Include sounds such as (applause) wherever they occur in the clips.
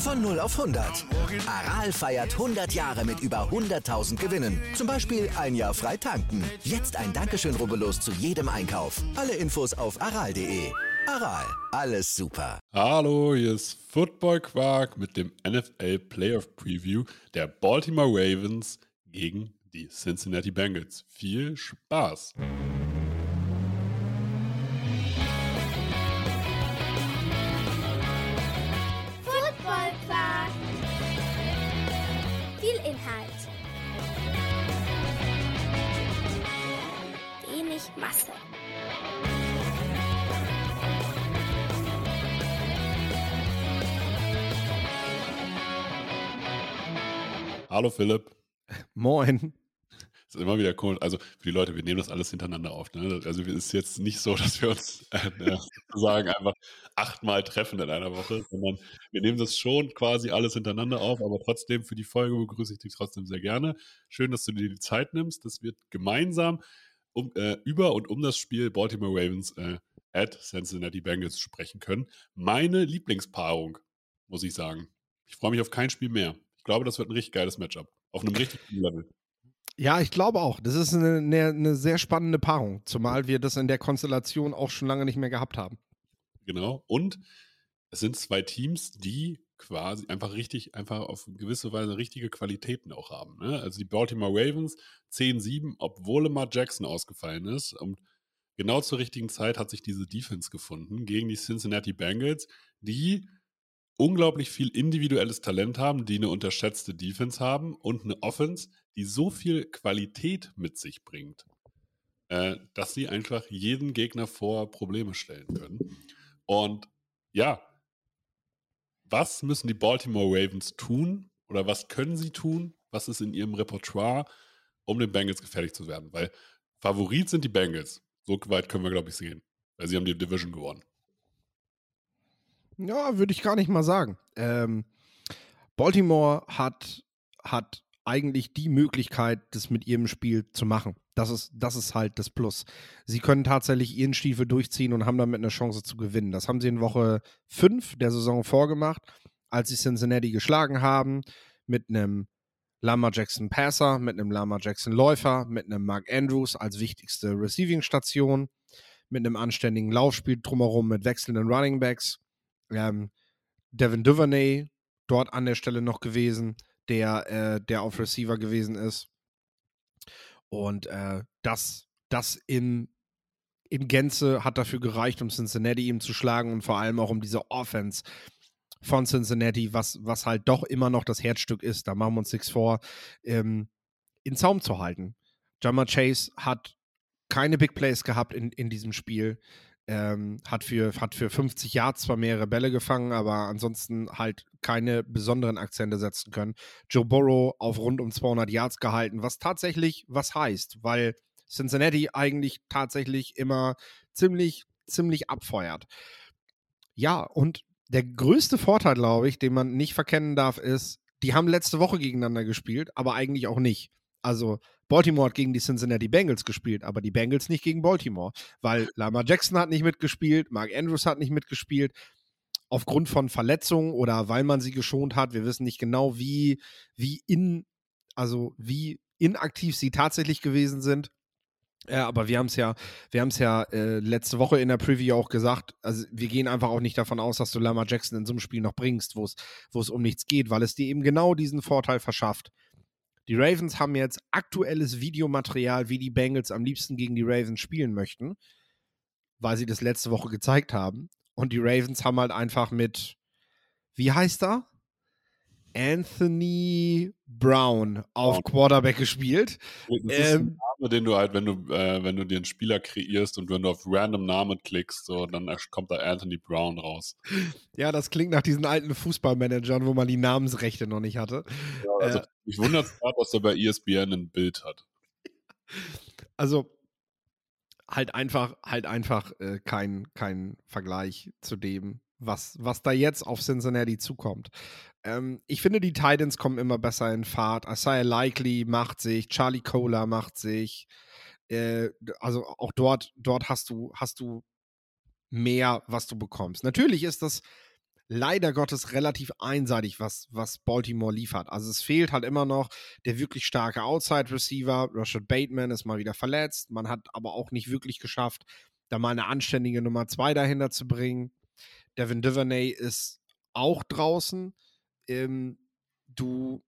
Von 0 auf 100. Aral feiert 100 Jahre mit über 100.000 Gewinnen. Zum Beispiel ein Jahr frei tanken. Jetzt ein Dankeschön, rubbellos zu jedem Einkauf. Alle Infos auf aral.de. Aral, alles super. Hallo, hier ist Football Quark mit dem NFL Playoff Preview der Baltimore Ravens gegen die Cincinnati Bengals. Viel Spaß! Wenig Masse. Hallo Philipp. (laughs) Moin. Das ist immer wieder cool. Also für die Leute, wir nehmen das alles hintereinander auf. Ne? Also es ist jetzt nicht so, dass wir uns äh, sozusagen einfach achtmal treffen in einer Woche, sondern wir nehmen das schon quasi alles hintereinander auf, aber trotzdem für die Folge begrüße ich dich trotzdem sehr gerne. Schön, dass du dir die Zeit nimmst. Das wird gemeinsam um, äh, über und um das Spiel Baltimore Ravens äh, at Cincinnati Bengals sprechen können. Meine Lieblingspaarung, muss ich sagen. Ich freue mich auf kein Spiel mehr. Ich glaube, das wird ein richtig geiles Matchup. Auf einem richtig guten Level. Ja, ich glaube auch. Das ist eine, eine, eine, sehr spannende Paarung, zumal wir das in der Konstellation auch schon lange nicht mehr gehabt haben. Genau. Und es sind zwei Teams, die quasi einfach richtig, einfach auf gewisse Weise richtige Qualitäten auch haben. Ne? Also die Baltimore Ravens 10-7, obwohl Lamar Jackson ausgefallen ist. Und genau zur richtigen Zeit hat sich diese Defense gefunden gegen die Cincinnati Bengals, die unglaublich viel individuelles Talent haben, die eine unterschätzte Defense haben und eine Offense, die so viel Qualität mit sich bringt, äh, dass sie einfach jeden Gegner vor Probleme stellen können. Und ja, was müssen die Baltimore Ravens tun oder was können sie tun? Was ist in ihrem Repertoire, um den Bengals gefährlich zu werden? Weil Favorit sind die Bengals. So weit können wir, glaube ich, sehen. Weil sie haben die Division gewonnen. Ja, würde ich gar nicht mal sagen. Ähm, Baltimore hat, hat eigentlich die Möglichkeit, das mit ihrem Spiel zu machen. Das ist, das ist halt das Plus. Sie können tatsächlich ihren Stiefel durchziehen und haben damit eine Chance zu gewinnen. Das haben sie in Woche 5 der Saison vorgemacht, als sie Cincinnati geschlagen haben, mit einem Lama Jackson Passer, mit einem Lama Jackson Läufer, mit einem Mark Andrews als wichtigste Receiving-Station, mit einem anständigen Laufspiel drumherum, mit wechselnden Running Backs ähm, Devin Duvernay dort an der Stelle noch gewesen, der, äh, der auf Receiver gewesen ist. Und äh, das, das in, in Gänze hat dafür gereicht, um Cincinnati ihm zu schlagen und vor allem auch um diese Offense von Cincinnati, was, was halt doch immer noch das Herzstück ist, da machen wir uns nichts vor, ähm, in Zaum zu halten. Jammer Chase hat keine Big Plays gehabt in, in diesem Spiel. Ähm, hat, für, hat für 50 Yards zwar mehrere Bälle gefangen, aber ansonsten halt keine besonderen Akzente setzen können. Joe Burrow auf rund um 200 Yards gehalten, was tatsächlich was heißt, weil Cincinnati eigentlich tatsächlich immer ziemlich, ziemlich abfeuert. Ja, und der größte Vorteil, glaube ich, den man nicht verkennen darf, ist, die haben letzte Woche gegeneinander gespielt, aber eigentlich auch nicht. Also Baltimore hat gegen die Cincinnati Bengals gespielt, aber die Bengals nicht gegen Baltimore, weil Lamar Jackson hat nicht mitgespielt, Mark Andrews hat nicht mitgespielt, aufgrund von Verletzungen oder weil man sie geschont hat. Wir wissen nicht genau, wie, wie in, also wie inaktiv sie tatsächlich gewesen sind. Ja, aber wir haben es ja, wir haben es ja äh, letzte Woche in der Preview auch gesagt. Also wir gehen einfach auch nicht davon aus, dass du Lamar Jackson in so einem Spiel noch bringst, wo es um nichts geht, weil es dir eben genau diesen Vorteil verschafft. Die Ravens haben jetzt aktuelles Videomaterial, wie die Bengals am liebsten gegen die Ravens spielen möchten, weil sie das letzte Woche gezeigt haben. Und die Ravens haben halt einfach mit, wie heißt er? Anthony Brown auf. Quarterback gespielt. Das ist ein Ähm, Name, den du halt, wenn du, äh, wenn du dir einen Spieler kreierst und wenn du auf random Namen klickst, so, dann kommt da Anthony Brown raus. ja, das klingt nach diesen alten Fußballmanagern, wo man die Namensrechte noch nicht hatte. Also, Äh. mich wundert es gerade, dass er bei ESPN ein Bild hat. Also halt einfach, halt einfach äh, kein, kein Vergleich zu dem, was, was da jetzt auf Cincinnati zukommt. Ähm, ich finde, die Titans kommen immer besser in Fahrt. Isaiah Likely macht sich, Charlie Cola macht sich. Äh, also auch dort, dort hast du, hast du mehr, was du bekommst. Natürlich ist das leider Gottes relativ einseitig, was, was Baltimore liefert. Also es fehlt halt immer noch der wirklich starke Outside-Receiver. Rashad Bateman ist mal wieder verletzt. Man hat aber auch nicht wirklich geschafft, da mal eine anständige Nummer zwei dahinter zu bringen. Devin Duvernay ist auch draußen. Ähm, du,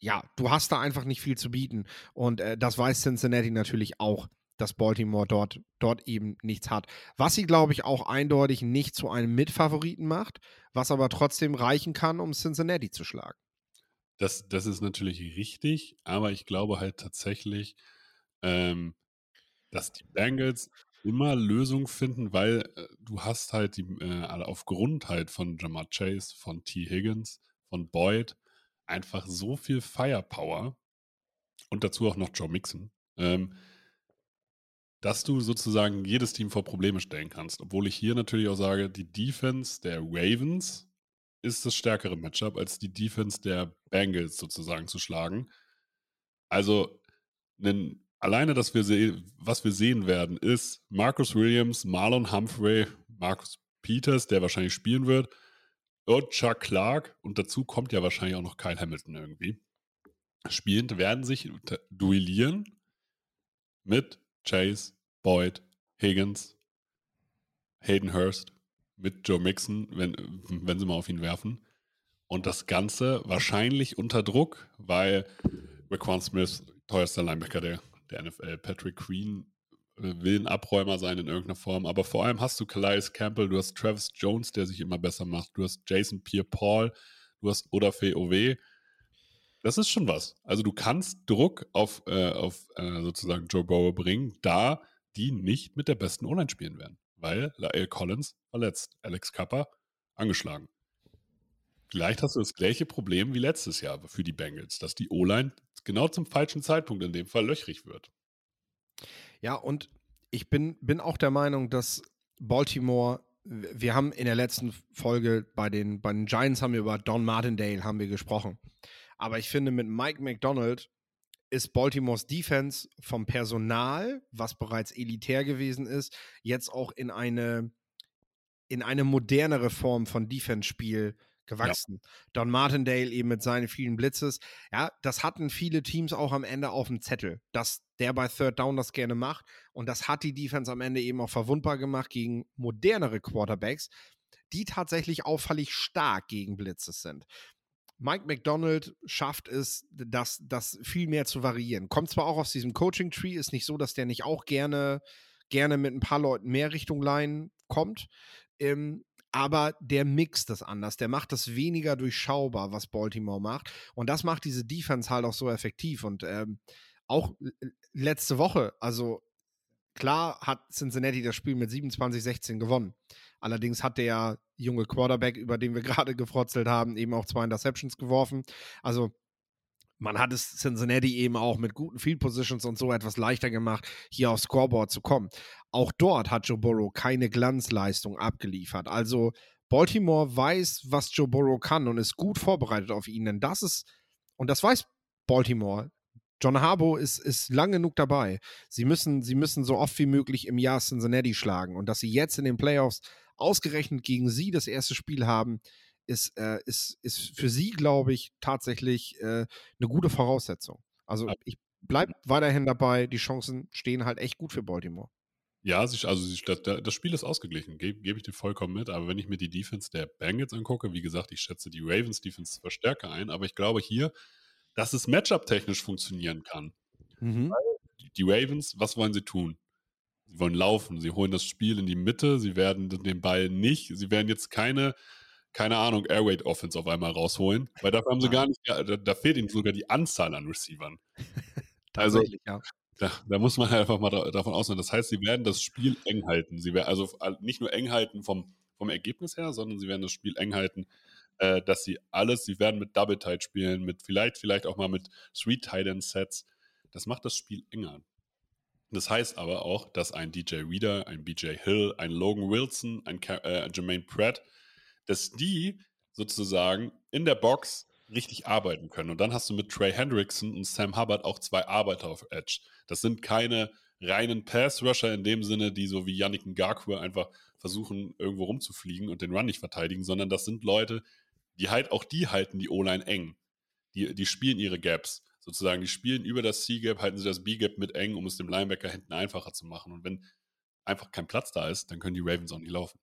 ja, du hast da einfach nicht viel zu bieten. Und äh, das weiß Cincinnati natürlich auch, dass Baltimore dort, dort eben nichts hat. Was sie, glaube ich, auch eindeutig nicht zu einem Mitfavoriten macht, was aber trotzdem reichen kann, um Cincinnati zu schlagen. Das, das ist natürlich richtig, aber ich glaube halt tatsächlich, ähm, dass die Bengals immer Lösungen finden, weil äh, du hast halt die, äh, aufgrund halt von Jamar Chase, von T. Higgins, von Boyd einfach so viel Firepower und dazu auch noch Joe Mixon, ähm, dass du sozusagen jedes Team vor Probleme stellen kannst. Obwohl ich hier natürlich auch sage, die Defense der Ravens ist das stärkere Matchup, als die Defense der Bengals sozusagen zu schlagen. Also, nen, alleine, dass wir sehen, was wir sehen werden, ist Marcus Williams, Marlon Humphrey, Marcus Peters, der wahrscheinlich spielen wird, und Chuck Clark. Und dazu kommt ja wahrscheinlich auch noch Kyle Hamilton irgendwie. Spielend werden sich duellieren mit Chase, Boyd, Higgins, Hayden Hurst, mit Joe Mixon, wenn, wenn sie mal auf ihn werfen. Und das Ganze wahrscheinlich unter Druck, weil Raquan Smith, teuerster Linebacker der, der NFL, Patrick Queen, will ein Abräumer sein in irgendeiner Form. Aber vor allem hast du Calais Campbell, du hast Travis Jones, der sich immer besser macht, du hast Jason Pierre-Paul, du hast Odafe Owe. Das ist schon was. Also du kannst Druck auf, äh, auf äh, sozusagen Joe Burrow bringen, da die nicht mit der besten O-Line spielen werden. Weil Lael Collins verletzt, Alex Kappa angeschlagen. Vielleicht hast du das gleiche Problem wie letztes Jahr für die Bengals, dass die O-Line genau zum falschen Zeitpunkt in dem Fall löchrig wird. Ja, und ich bin, bin auch der Meinung, dass Baltimore, wir haben in der letzten Folge bei den, bei den Giants haben wir über Don Martindale haben wir gesprochen. Aber ich finde, mit Mike McDonald ist Baltimores Defense vom Personal, was bereits elitär gewesen ist, jetzt auch in eine, in eine modernere Form von Defense-Spiel gewachsen. Ja. Don Martindale eben mit seinen vielen Blitzes. Ja, das hatten viele Teams auch am Ende auf dem Zettel, dass der bei Third Down das gerne macht. Und das hat die Defense am Ende eben auch verwundbar gemacht gegen modernere Quarterbacks, die tatsächlich auffällig stark gegen Blitzes sind. Mike McDonald schafft es, das, das viel mehr zu variieren. Kommt zwar auch aus diesem Coaching-Tree, ist nicht so, dass der nicht auch gerne, gerne mit ein paar Leuten mehr Richtung Line kommt. Ähm, aber der mixt das anders. Der macht das weniger durchschaubar, was Baltimore macht. Und das macht diese Defense halt auch so effektiv. Und ähm, auch letzte Woche, also klar hat Cincinnati das Spiel mit 27-16 gewonnen. Allerdings hat der junge Quarterback, über den wir (laughs) gerade gefrotzelt haben, eben auch zwei Interceptions geworfen. Also man hat es Cincinnati eben auch mit guten Field Positions und so etwas leichter gemacht, hier aufs Scoreboard zu kommen. Auch dort hat Joe Burrow keine Glanzleistung abgeliefert. Also Baltimore weiß, was Joe Burrow kann und ist gut vorbereitet auf ihn. Denn das ist, und das weiß Baltimore. John Harbaugh ist, ist lang genug dabei. Sie müssen, sie müssen so oft wie möglich im Jahr Cincinnati schlagen. Und dass sie jetzt in den Playoffs ausgerechnet gegen sie das erste Spiel haben, ist, äh, ist, ist für sie, glaube ich, tatsächlich äh, eine gute Voraussetzung. Also ich bleibe weiterhin dabei, die Chancen stehen halt echt gut für Baltimore. Ja, also das, das Spiel ist ausgeglichen, gebe geb ich dir vollkommen mit. Aber wenn ich mir die Defense der Bengals angucke, wie gesagt, ich schätze die Ravens Defense zwar stärker ein, aber ich glaube hier, dass es Matchup-technisch funktionieren kann. Mhm. Die Ravens, was wollen sie tun? Sie wollen laufen, sie holen das Spiel in die Mitte, sie werden den Ball nicht, sie werden jetzt keine keine Ahnung, Airweight Offense auf einmal rausholen, weil dafür haben sie gar nicht, da, da fehlt ihnen sogar die Anzahl an Receivern. (laughs) Also, ja. da, da muss man (laughs) einfach mal da, davon ausgehen. Das heißt, sie werden das Spiel eng halten. Sie werden also nicht nur eng halten vom, vom Ergebnis her, sondern sie werden das Spiel eng halten, äh, dass sie alles, sie werden mit Double Tight spielen, mit vielleicht, vielleicht auch mal mit Three Tight End Sets. Das macht das Spiel enger. Das heißt aber auch, dass ein DJ Reader, ein BJ Hill, ein Logan Wilson, ein äh, Jermaine Pratt, dass die sozusagen in der Box richtig arbeiten können. Und dann hast du mit Trey Hendrickson und Sam Hubbard auch zwei Arbeiter auf Edge. Das sind keine reinen Pass-Rusher in dem Sinne, die so wie Yannick Ngakwe einfach versuchen, irgendwo rumzufliegen und den Run nicht verteidigen, sondern das sind Leute, die halt auch die halten die O-Line eng. Die, die spielen ihre Gaps. Sozusagen, die spielen über das C-Gap, halten sie das B-Gap mit eng, um es dem Linebacker hinten einfacher zu machen. Und wenn einfach kein Platz da ist, dann können die Ravens auch nicht laufen.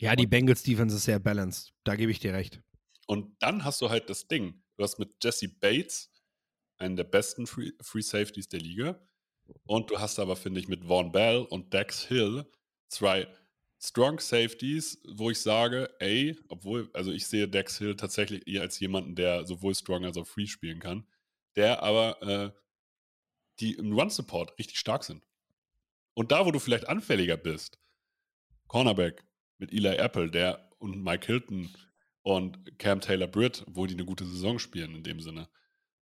Ja, die Bengals Defense ist sehr balanced. Da gebe ich dir recht. Und dann hast du halt das Ding. Du hast mit Jesse Bates einen der besten Free, Free Safeties der Liga. Und du hast aber, finde ich, mit Vaughn Bell und Dex Hill zwei Strong Safeties, wo ich sage, ey, obwohl, also ich sehe Dex Hill tatsächlich eher als jemanden, der sowohl Strong als auch Free spielen kann, der aber äh, die im Run-Support richtig stark sind. Und da, wo du vielleicht anfälliger bist, Cornerback mit Eli Apple, der und Mike Hilton und Cam Taylor Britt, wo die eine gute Saison spielen in dem Sinne,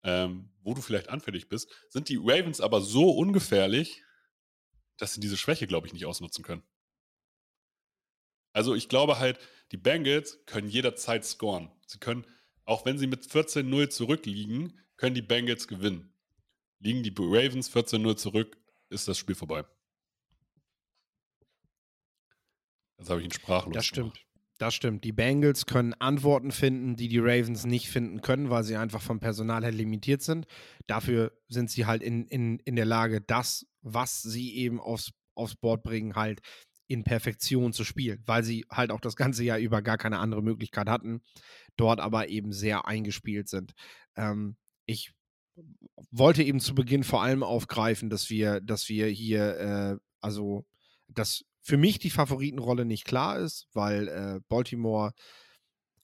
ähm, wo du vielleicht anfällig bist, sind die Ravens aber so ungefährlich, dass sie diese Schwäche, glaube ich, nicht ausnutzen können. Also ich glaube halt, die Bengals können jederzeit scoren. Sie können, auch wenn sie mit 14-0 zurückliegen, können die Bengals gewinnen. Liegen die Ravens 14-0 zurück, ist das Spiel vorbei. Jetzt habe ich ihn sprachlos Das gemacht. stimmt. Das stimmt. Die Bengals können Antworten finden, die die Ravens nicht finden können, weil sie einfach vom Personal her limitiert sind. Dafür sind sie halt in, in, in der Lage, das, was sie eben aufs, aufs Board bringen, halt in Perfektion zu spielen, weil sie halt auch das ganze Jahr über gar keine andere Möglichkeit hatten, dort aber eben sehr eingespielt sind. Ähm, ich wollte eben zu Beginn vor allem aufgreifen, dass wir, dass wir hier, äh, also, dass für mich die Favoritenrolle nicht klar ist, weil äh, Baltimore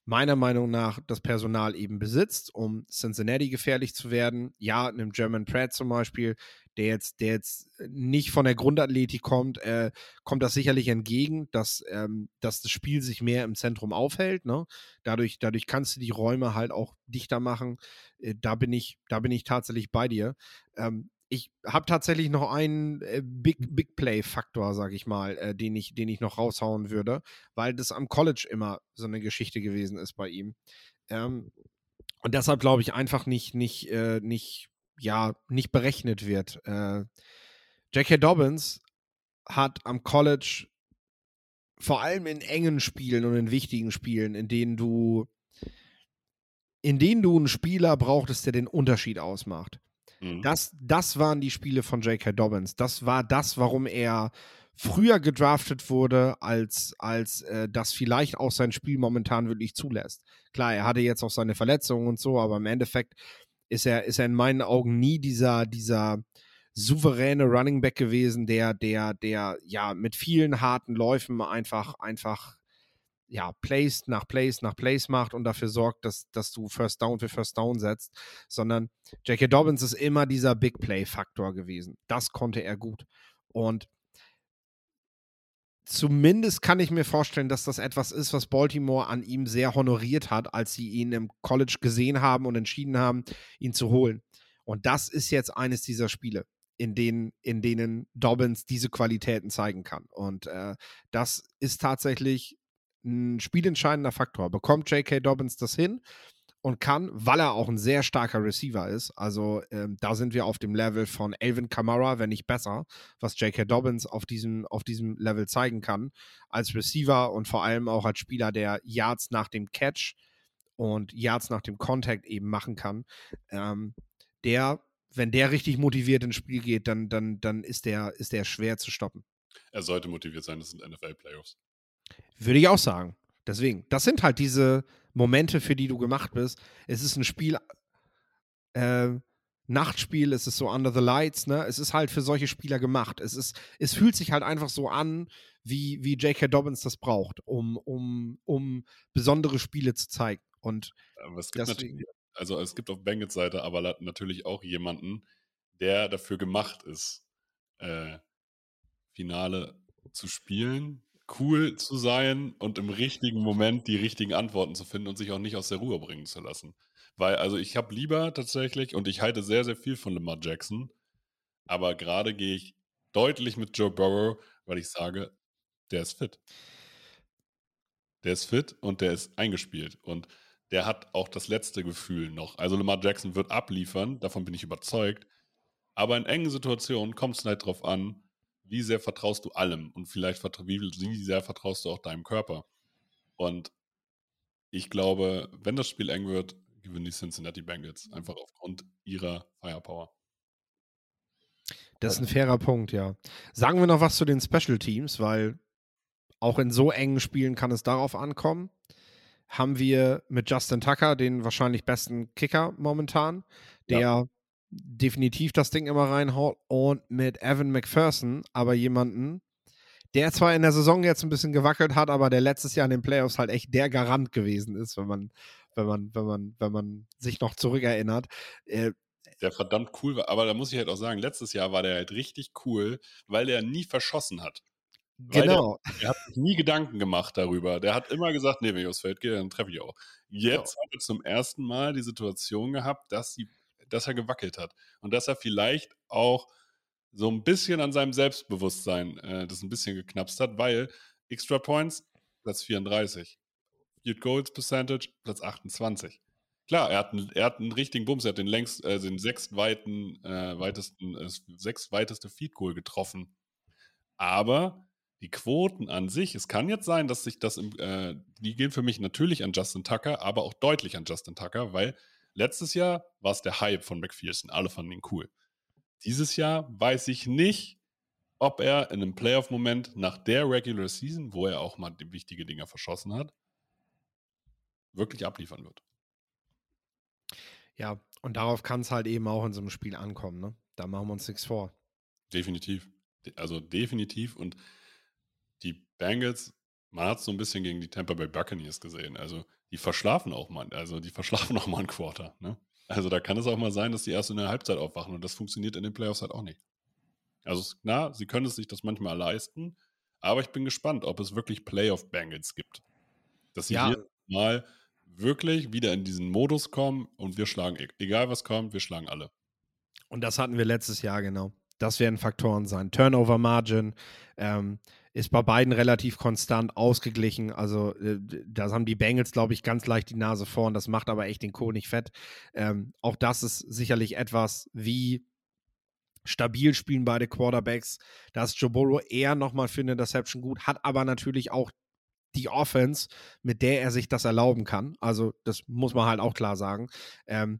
meiner Meinung nach das Personal eben besitzt, um Cincinnati gefährlich zu werden. Ja, einem German Pratt zum Beispiel, der jetzt, der jetzt nicht von der Grundathletik kommt, äh, kommt das sicherlich entgegen, dass, ähm, dass das Spiel sich mehr im Zentrum aufhält. Ne? Dadurch, dadurch kannst du die Räume halt auch dichter machen. Äh, da bin ich, da bin ich tatsächlich bei dir. Ähm, ich habe tatsächlich noch einen äh, Big, Big Play-Faktor, sag ich mal, äh, den, ich, den ich noch raushauen würde, weil das am College immer so eine Geschichte gewesen ist bei ihm. Ähm, und deshalb glaube ich einfach nicht, nicht, äh, nicht, ja, nicht berechnet wird. Äh, J.K. Dobbins hat am College vor allem in engen Spielen und in wichtigen Spielen, in denen du, in denen du einen Spieler brauchtest, der den Unterschied ausmacht. Mhm. Das, das waren die Spiele von J.K. Dobbins. Das war das, warum er früher gedraftet wurde, als, als äh, das vielleicht auch sein Spiel momentan wirklich zulässt. Klar, er hatte jetzt auch seine Verletzungen und so, aber im Endeffekt ist er, ist er in meinen Augen nie dieser, dieser souveräne Running Back gewesen, der, der, der ja mit vielen harten Läufen einfach, einfach ja, Plays nach Plays nach Plays macht und dafür sorgt, dass, dass du First Down für First Down setzt, sondern J.K. Dobbins ist immer dieser Big Play-Faktor gewesen. Das konnte er gut. Und zumindest kann ich mir vorstellen, dass das etwas ist, was Baltimore an ihm sehr honoriert hat, als sie ihn im College gesehen haben und entschieden haben, ihn zu holen. Und das ist jetzt eines dieser Spiele, in denen, in denen Dobbins diese Qualitäten zeigen kann. Und äh, das ist tatsächlich ein spielentscheidender Faktor. Bekommt J.K. Dobbins das hin und kann, weil er auch ein sehr starker Receiver ist, also ähm, da sind wir auf dem Level von Alvin Kamara, wenn nicht besser, was J.K. Dobbins auf diesem, auf diesem Level zeigen kann, als Receiver und vor allem auch als Spieler, der Yards nach dem Catch und Yards nach dem Contact eben machen kann. Ähm, der, wenn der richtig motiviert ins Spiel geht, dann, dann, dann ist der, ist der schwer zu stoppen. Er sollte motiviert sein, das sind NFL-Playoffs. Würde ich auch sagen. Deswegen, das sind halt diese Momente, für die du gemacht bist. Es ist ein Spiel, äh, Nachtspiel, es ist so under the lights, ne? Es ist halt für solche Spieler gemacht. Es ist, es fühlt sich halt einfach so an, wie, wie J.K. Dobbins das braucht, um, um, um besondere Spiele zu zeigen. Und Aber es gibt deswegen, natürlich, also es gibt auf Bengals Seite aber natürlich auch jemanden, der dafür gemacht ist, äh, Finale zu spielen, cool zu sein und im richtigen Moment die richtigen Antworten zu finden und sich auch nicht aus der Ruhe bringen zu lassen. Weil, also ich habe lieber tatsächlich, und ich halte sehr, sehr viel von Lamar Jackson, aber gerade gehe ich deutlich mit Joe Burrow, weil ich sage, der ist fit. Der ist fit und der ist eingespielt. Und der hat auch das letzte Gefühl noch. Also Lamar Jackson wird abliefern, davon bin ich überzeugt. Aber in engen Situationen kommt es halt drauf an, wie sehr vertraust du allem und vielleicht wie, wie sehr vertraust du auch deinem Körper. Und ich glaube, wenn das Spiel eng wird, gewinnen die Cincinnati Bengals einfach aufgrund ihrer Firepower. das ist ein fairer Punkt, ja. Sagen wir noch was zu den Special Teams, weil auch in so engen Spielen kann es darauf ankommen. Haben wir mit Justin Tucker den wahrscheinlich besten Kicker momentan, der definitiv das Ding immer reinhaut und mit Evan McPherson, aber jemanden, der zwar in der Saison jetzt ein bisschen gewackelt hat, aber der letztes Jahr in den Playoffs halt echt der Garant gewesen ist, wenn man, wenn man, wenn man, wenn man sich noch zurückerinnert. Äh, Der verdammt cool war. Aber da muss ich halt auch sagen, letztes Jahr war der halt richtig cool, weil der nie verschossen hat. Genau. Er hat sich nie Gedanken gemacht darüber. Der hat immer gesagt, nee, wenn ich aufs Feld gehe, dann treffe ich auch. Jetzt hat er zum ersten Mal die Situation gehabt, dass, die, dass er gewackelt hat. Und dass er vielleicht auch so ein bisschen an seinem Selbstbewusstsein äh, das ein bisschen geknapst hat, weil Extra Points, Platz 34. Field Goals Percentage, Platz 28. Klar, er hat einen, er hat einen richtigen Bums, er hat den längst, äh, den sechstweiten, äh, weitesten, äh, sechstweiteste Feed Goal getroffen. Aber die Quoten an sich, es kann jetzt sein, dass sich das, im, äh, die gehen für mich natürlich an Justin Tucker, aber auch deutlich an Justin Tucker, weil letztes Jahr war es der Hype von McPherson. Alle fanden ihn cool. Dieses Jahr weiß ich nicht, ob er in einem Playoff-Moment nach der Regular Season, wo er auch mal die wichtige Dinger verschossen hat, wirklich abliefern wird. Ja, und darauf kann es halt eben auch in so einem Spiel ankommen, ne? Da machen wir uns nichts vor. Definitiv. De- Also definitiv. Und die Bengals, man hat es so ein bisschen gegen die Tampa Bay Buccaneers gesehen. Also die verschlafen auch mal, also die verschlafen (laughs) auch mal ein Quarter. Ne? Also da kann es auch mal sein, dass die erst in der Halbzeit aufwachen und das funktioniert in den Playoffs halt auch nicht. Also klar, sie können es sich das manchmal leisten, aber ich bin gespannt, ob es wirklich Playoff-Bengals gibt. Dass sie Ja. hier mal wirklich wieder in diesen Modus kommen und wir schlagen, e- egal was kommt, wir schlagen alle. Und das hatten wir letztes Jahr, genau. Das werden Faktoren sein. Turnover Margin ähm, ist bei beiden relativ konstant ausgeglichen. Also, äh, da haben die Bengals, glaube ich, ganz leicht die Nase vorn. Das macht aber echt den Kohl nicht fett. Ähm, auch das ist sicherlich etwas, wie stabil spielen beide Quarterbacks. Da ist Joe Burrow eher nochmal für eine Interception gut, hat aber natürlich auch die Offense, mit der er sich das erlauben kann. Also, das muss man halt auch klar sagen. Ähm,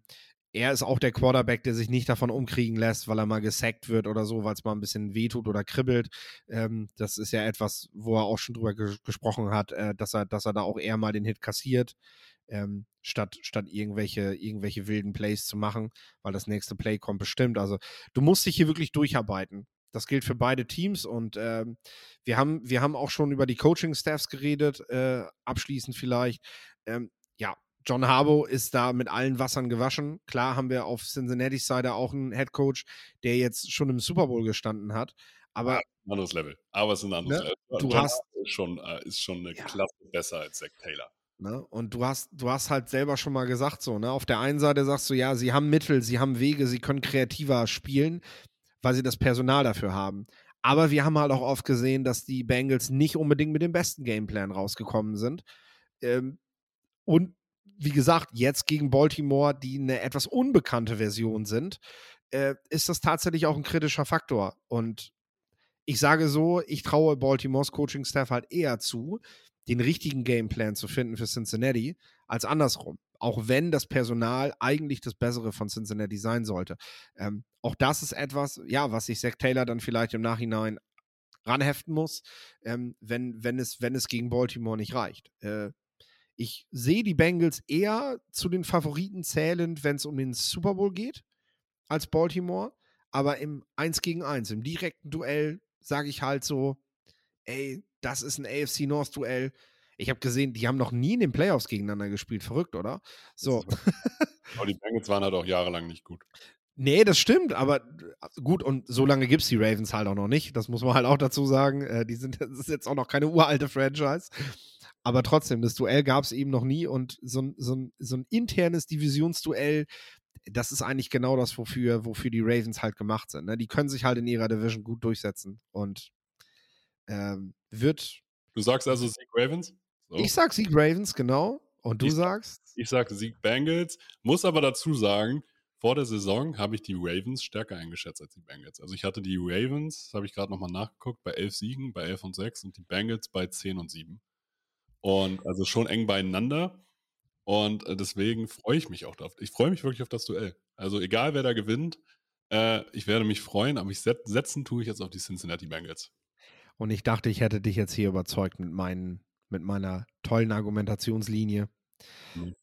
er ist auch der Quarterback, der sich nicht davon umkriegen lässt, weil er mal gesackt wird oder so, weil es mal ein bisschen wehtut oder kribbelt. Ähm, das ist ja etwas, wo er auch schon drüber ges gesprochen hat, äh, dass, er, dass er da auch eher mal den Hit kassiert, ähm, statt, statt irgendwelche, irgendwelche wilden Plays zu machen, weil das nächste Play kommt bestimmt. Also du musst dich hier wirklich durcharbeiten. Das gilt für beide Teams und ähm, wir, haben, wir haben auch schon über die Coaching-Staffs geredet, äh, abschließend vielleicht. Ähm, ja, John Harbaugh ist da mit allen Wassern gewaschen. Klar haben wir auf Cincinnati's Seite auch einen Head Coach, der jetzt schon im Super Bowl gestanden hat. Aber Ein anderes Level. Aber es ist ein anderes Ne? Level. Du John hast- ist schon, äh, ist schon eine Ja. Klasse besser als Zach Taylor. Ne? Und du hast, du hast halt selber schon mal gesagt, so, ne? Auf der einen Seite sagst du, ja, sie haben Mittel, sie haben Wege, sie können kreativer spielen, weil sie das Personal dafür haben. Aber wir haben halt auch oft gesehen, dass die Bengals nicht unbedingt mit dem besten Gameplan rausgekommen sind. Ähm, und wie gesagt, jetzt gegen Baltimore, die eine etwas unbekannte Version sind, äh, ist das tatsächlich auch ein kritischer Faktor. Und ich sage so, ich traue Baltimores Coaching-Staff halt eher zu, den richtigen Gameplan zu finden für Cincinnati, als andersrum. Auch wenn das Personal eigentlich das Bessere von Cincinnati sein sollte. Ähm, auch das ist etwas, ja, was sich Zach Taylor dann vielleicht im Nachhinein ranheften muss, ähm, wenn, wenn, es, wenn es gegen Baltimore nicht reicht. Äh, ich sehe die Bengals eher zu den Favoriten zählend, wenn es um den Super Bowl geht, als Baltimore, aber im 1 gegen 1, im direkten Duell, sage ich halt so, ey, das ist ein AFC North Duell. Ich habe gesehen, die haben noch nie in den Playoffs gegeneinander gespielt. Verrückt, oder? So. (laughs) Aber die Bengals waren halt auch jahrelang nicht gut. Nee, das stimmt, aber gut, und so lange gibt es die Ravens halt auch noch nicht. Das muss man halt auch dazu sagen. Äh, die sind, das ist jetzt auch noch keine uralte Franchise. Aber trotzdem, das Duell gab es eben noch nie und so ein, so, so ein internes Divisionsduell, das ist eigentlich genau das, wofür, wofür die Ravens halt gemacht sind. Ne? Die können sich halt in ihrer Division gut durchsetzen und ähm, wird. Du sagst also Sieg Ravens? So. Ich sag Sieg Ravens, genau. Und du ich, sagst? Ich sag Sieg Bengals, muss aber dazu sagen, vor der Saison habe ich die Ravens stärker eingeschätzt als die Bengals. Also ich hatte die Ravens, habe ich gerade nochmal nachgeguckt, bei 11 Siegen, bei 11 und 6 und die Bengals bei 10 und 7. Und also schon eng beieinander. Und äh, deswegen freue ich mich auch darauf. Ich freue mich wirklich auf das Duell. Also egal, wer da gewinnt, äh, ich werde mich freuen, aber ich set setzen tue ich jetzt auf die Cincinnati Bengals. Und ich dachte, ich hätte dich jetzt hier überzeugt mit, meinen, mit meiner tollen Argumentationslinie. Mhm.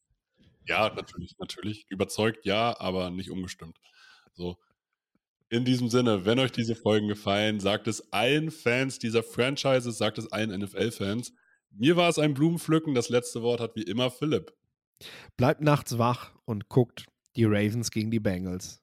Ja, natürlich, natürlich. Überzeugt ja, aber nicht umgestimmt. So. In diesem Sinne, wenn euch diese Folgen gefallen, sagt es allen Fans dieser Franchises, sagt es allen NFL-Fans. Mir war es ein Blumenpflücken. Das letzte Wort hat wie immer Philipp. Bleibt nachts wach und guckt die Ravens gegen die Bengals.